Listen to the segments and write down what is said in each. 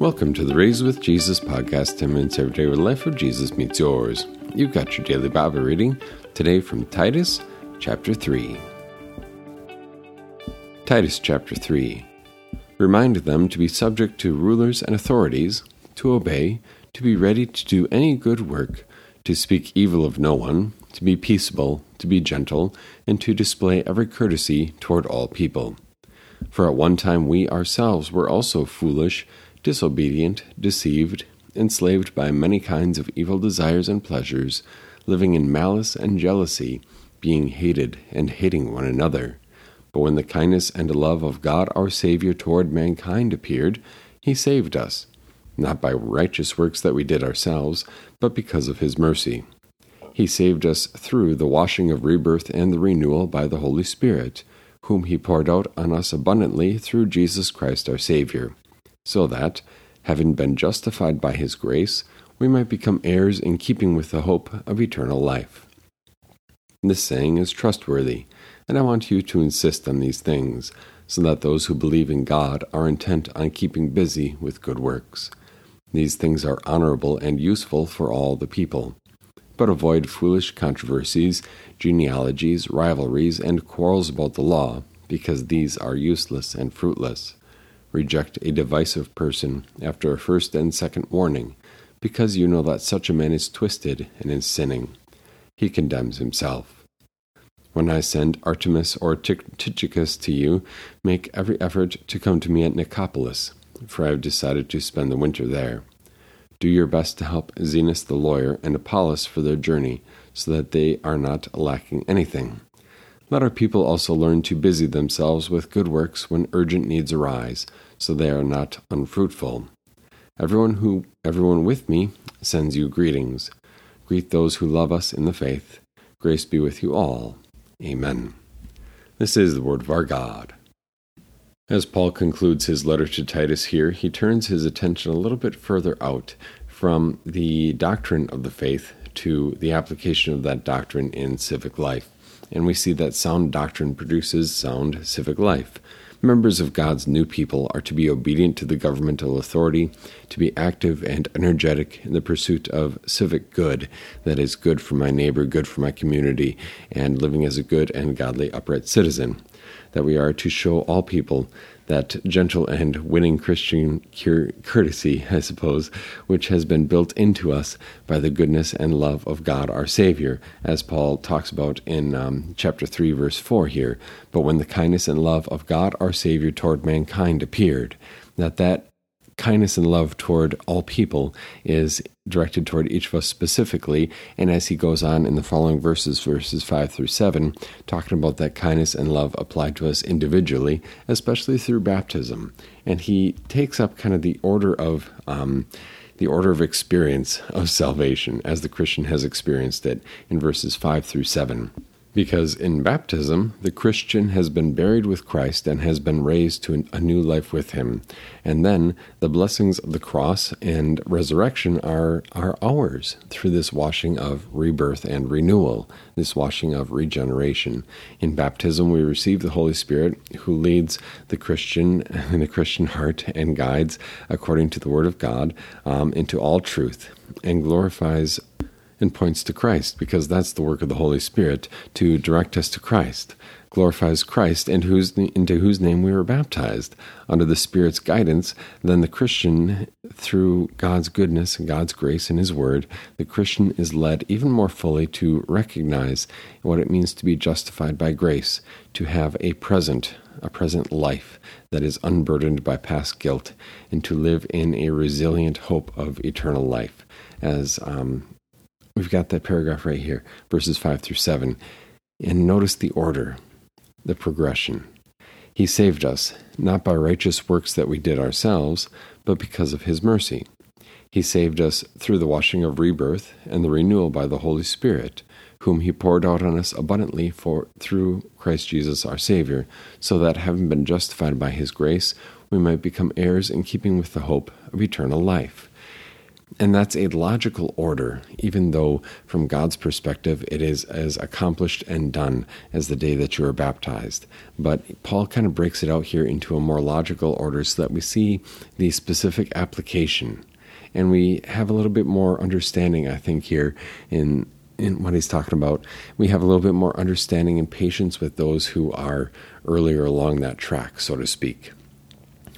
Welcome to the Raised with Jesus podcast, 10 minutes every day where the life of Jesus meets yours. You've got your daily Bible reading today from Titus chapter 3. Titus chapter 3. Remind them to be subject to rulers and authorities, to obey, to be ready to do any good work, to speak evil of no one, to be peaceable, to be gentle, and to display every courtesy toward all people. For at one time we ourselves were also foolish disobedient, deceived, enslaved by many kinds of evil desires and pleasures, living in malice and jealousy, being hated and hating one another. But when the kindness and love of God our Saviour toward mankind appeared, he saved us, not by righteous works that we did ourselves, but because of his mercy. He saved us through the washing of rebirth and the renewal by the Holy Spirit, whom he poured out on us abundantly through Jesus Christ our Saviour so that, having been justified by his grace, we might become heirs in keeping with the hope of eternal life. This saying is trustworthy, and I want you to insist on these things, so that those who believe in God are intent on keeping busy with good works. These things are honorable and useful for all the people. But avoid foolish controversies, genealogies, rivalries, and quarrels about the law, because these are useless and fruitless reject a divisive person after a first and second warning, because you know that such a man is twisted and is sinning. He condemns himself. When I send Artemas or Tychicus to you, make every effort to come to me at Nicopolis, for I have decided to spend the winter there. Do your best to help Zenas the lawyer and Apollos for their journey, so that they are not lacking anything. Let our people also learn to busy themselves with good works when urgent needs arise, so they are not unfruitful. Everyone who everyone with me sends you greetings. Greet those who love us in the faith. Grace be with you all. Amen. This is the word of our God. As Paul concludes his letter to Titus here, he turns his attention a little bit further out from the doctrine of the faith to the application of that doctrine in civic life. And we see that sound doctrine produces sound civic life. Members of God's new people are to be obedient to the governmental authority, to be active and energetic in the pursuit of civic good, that is, good for my neighbor, good for my community, and living as a good and godly upright citizen. That we are to show all people that gentle and winning Christian courtesy, I suppose, which has been built into us by the goodness and love of God our Savior, as Paul talks about in um, chapter 3, verse 4 here. But when the kindness and love of God our Savior toward mankind appeared, that that kindness and love toward all people is directed toward each of us specifically. And as he goes on in the following verses, verses 5 through 7, talking about that kindness and love applied to us individually, especially through baptism. And he takes up kind of the order of. Um, the order of experience of salvation as the Christian has experienced it in verses 5 through 7. Because in baptism, the Christian has been buried with Christ and has been raised to a new life with him. And then the blessings of the cross and resurrection are, are ours through this washing of rebirth and renewal, this washing of regeneration. In baptism, we receive the Holy Spirit who leads the Christian in the Christian heart and guides according to the Word of God um, into all truth and glorifies and points to Christ, because that's the work of the Holy Spirit to direct us to Christ, glorifies Christ, and whose, into whose name we were baptized. Under the Spirit's guidance, then the Christian, through God's goodness and God's grace and His Word, the Christian is led even more fully to recognize what it means to be justified by grace, to have a present a present life that is unburdened by past guilt, and to live in a resilient hope of eternal life. As um, We've got that paragraph right here, verses 5 through 7. And notice the order, the progression. He saved us, not by righteous works that we did ourselves, but because of His mercy. He saved us through the washing of rebirth and the renewal by the Holy Spirit, whom He poured out on us abundantly for through Christ Jesus our Savior, so that having been justified by His grace, we might become heirs in keeping with the hope of eternal life. And that's a logical order, even though from God's perspective it is as accomplished and done as the day that you are baptized. But Paul kind of breaks it out here into a more logical order so that we see the specific application. And we have a little bit more understanding, I think, here in in what he's talking about, we have a little bit more understanding and patience with those who are earlier along that track, so to speak.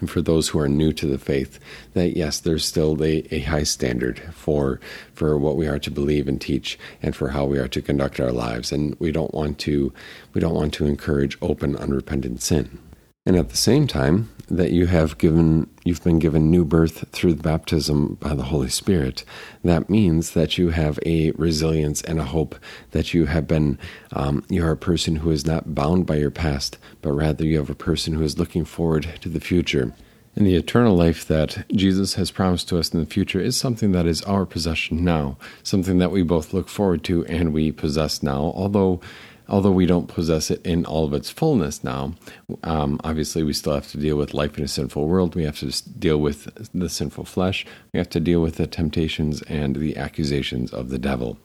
And for those who are new to the faith, that yes, there's still a, a high standard for for what we are to believe and teach, and for how we are to conduct our lives. And we don't want to we don't want to encourage open, unrepentant sin. And at the same time, that you have given you've been given new birth through the baptism by the Holy Spirit. That means that you have a resilience and a hope that you have been um, you are a person who is not bound by your past, but rather you have a person who is looking forward to the future. And the eternal life that Jesus has promised to us in the future is something that is our possession now, something that we both look forward to and we possess now, although although we don't possess it in all of its fullness now, um, obviously we still have to deal with life in a sinful world. We have to deal with the sinful flesh. We have to deal with the temptations and the accusations of the devil.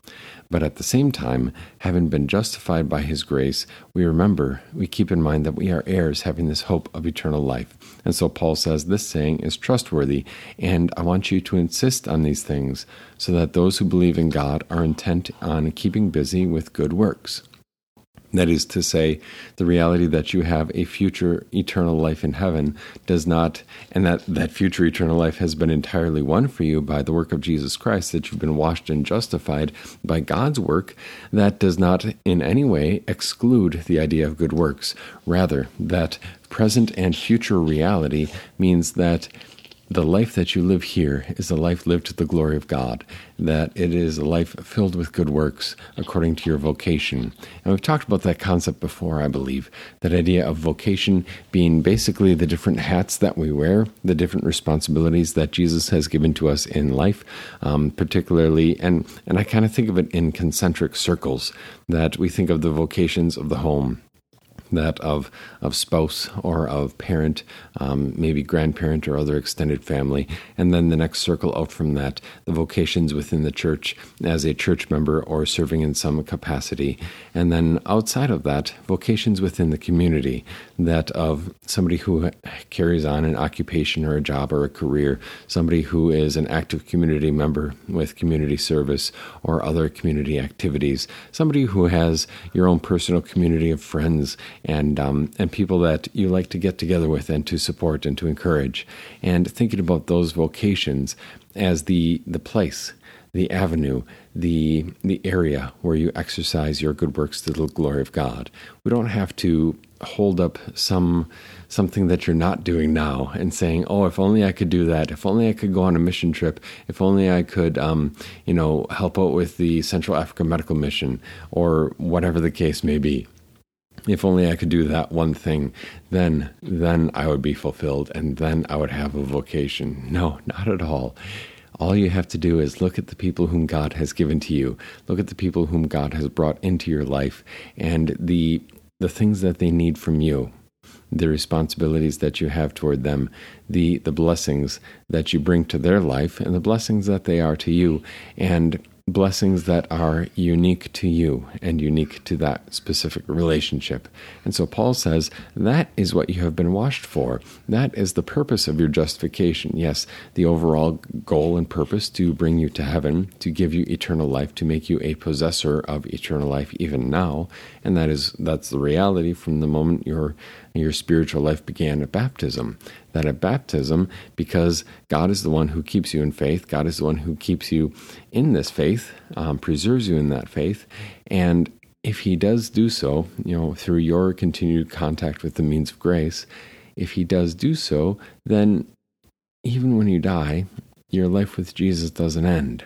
But at the same time, having been justified by his grace, we remember, we keep in mind that we are heirs having this hope of eternal life. And so Paul says this saying is trustworthy, and I want you to insist on these things so that those who believe in God are intent on keeping busy with good works. That is to say, the reality that you have a future eternal life in heaven does not, and that that future eternal life has been entirely won for you by the work of Jesus Christ, that you've been washed and justified by God's work, that does not in any way exclude the idea of good works. Rather, that present and future reality means that the life that you live here is a life lived to the glory of God, that it is a life filled with good works according to your vocation. And we've talked about that concept before, I believe. That idea of vocation being basically the different hats that we wear, the different responsibilities that Jesus has given to us in life, um, particularly, and, and I kind of think of it in concentric circles, that we think of the vocations of the home that of of spouse or of parent, um, maybe grandparent or other extended family, and then the next circle out from that, the vocations within the church as a church member or serving in some capacity, and then outside of that, vocations within the community, that of somebody who carries on an occupation or a job or a career, somebody who is an active community member with community service or other community activities, somebody who has your own personal community of friends and um, and people that you like to get together with and to support and to encourage, and thinking about those vocations as the the place, the avenue, the the area where you exercise your good works to the glory of God. We don't have to hold up some something that you're not doing now and saying, "Oh, if only I could do that. If only I could go on a mission trip. If only I could, um, you know, help out with the Central Africa Medical Mission or whatever the case may be." If only I could do that one thing, then then I would be fulfilled and then I would have a vocation. No, not at all. All you have to do is look at the people whom God has given to you. Look at the people whom God has brought into your life and the the things that they need from you. The responsibilities that you have toward them, the the blessings that you bring to their life and the blessings that they are to you and blessings that are unique to you and unique to that specific relationship. And so Paul says that is what you have been washed for. That is the purpose of your justification. Yes, the overall goal and purpose to bring you to heaven, to give you eternal life, to make you a possessor of eternal life even now. And that is that's the reality from the moment your your spiritual life began at baptism that at baptism, because God is the one who keeps you in faith, God is the one who keeps you in this faith, um, preserves you in that faith, and if He does do so, you know, through your continued contact with the means of grace, if He does do so, then even when you die, your life with Jesus doesn't end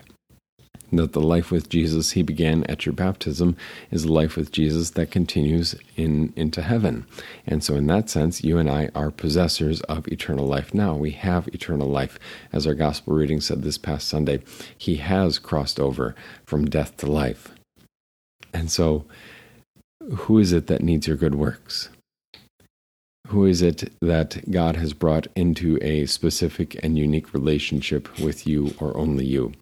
that the life with Jesus he began at your baptism is life with Jesus that continues in into heaven. And so in that sense, you and I are possessors of eternal life now. We have eternal life. As our gospel reading said this past Sunday, he has crossed over from death to life. And so who is it that needs your good works? Who is it that God has brought into a specific and unique relationship with you or only you?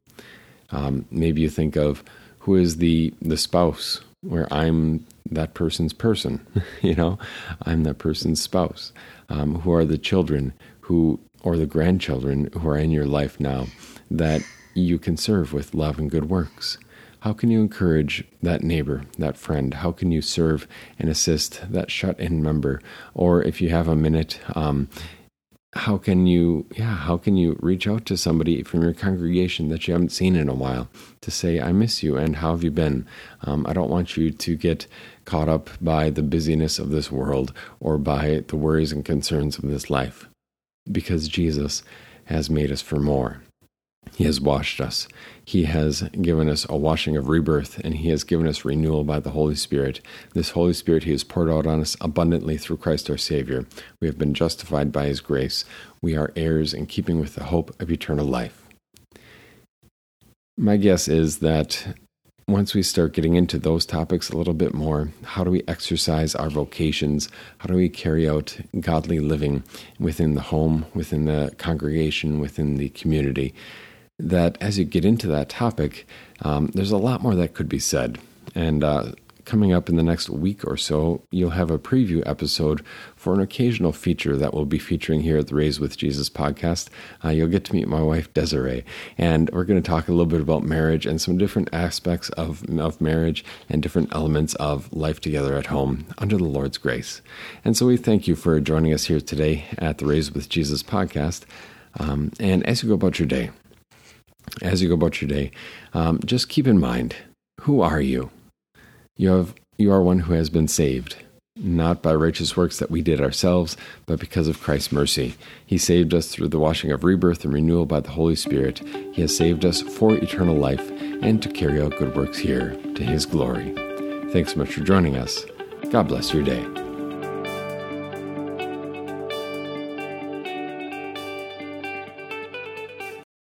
Um, maybe you think of who is the the spouse where I'm that person's person, you know, I'm that person's spouse. Um, who are the children who or the grandchildren who are in your life now that you can serve with love and good works? How can you encourage that neighbor, that friend? How can you serve and assist that shut in member? Or if you have a minute, um, how can you yeah how can you reach out to somebody from your congregation that you haven't seen in a while to say i miss you and how have you been? Um, i don't want you to get caught up by the busyness of this world or by the worries and concerns of this life because jesus has made us for more he has washed us. He has given us a washing of rebirth, and He has given us renewal by the Holy Spirit. This Holy Spirit He has poured out on us abundantly through Christ our Savior. We have been justified by His grace. We are heirs in keeping with the hope of eternal life. My guess is that once we start getting into those topics a little bit more, how do we exercise our vocations? How do we carry out godly living within the home, within the congregation, within the community? That as you get into that topic, um, there's a lot more that could be said. And uh, coming up in the next week or so, you'll have a preview episode for an occasional feature that we'll be featuring here at the Raise with Jesus podcast. Uh, you'll get to meet my wife, Desiree, and we're going to talk a little bit about marriage and some different aspects of, of marriage and different elements of life together at home under the Lord's grace. And so we thank you for joining us here today at the Raise with Jesus podcast. Um, and as you go about your day, as you go about your day, um, just keep in mind who are you? You have you are one who has been saved, not by righteous works that we did ourselves, but because of Christ's mercy. He saved us through the washing of rebirth and renewal by the Holy Spirit. He has saved us for eternal life and to carry out good works here to His glory. Thanks so much for joining us. God bless your day.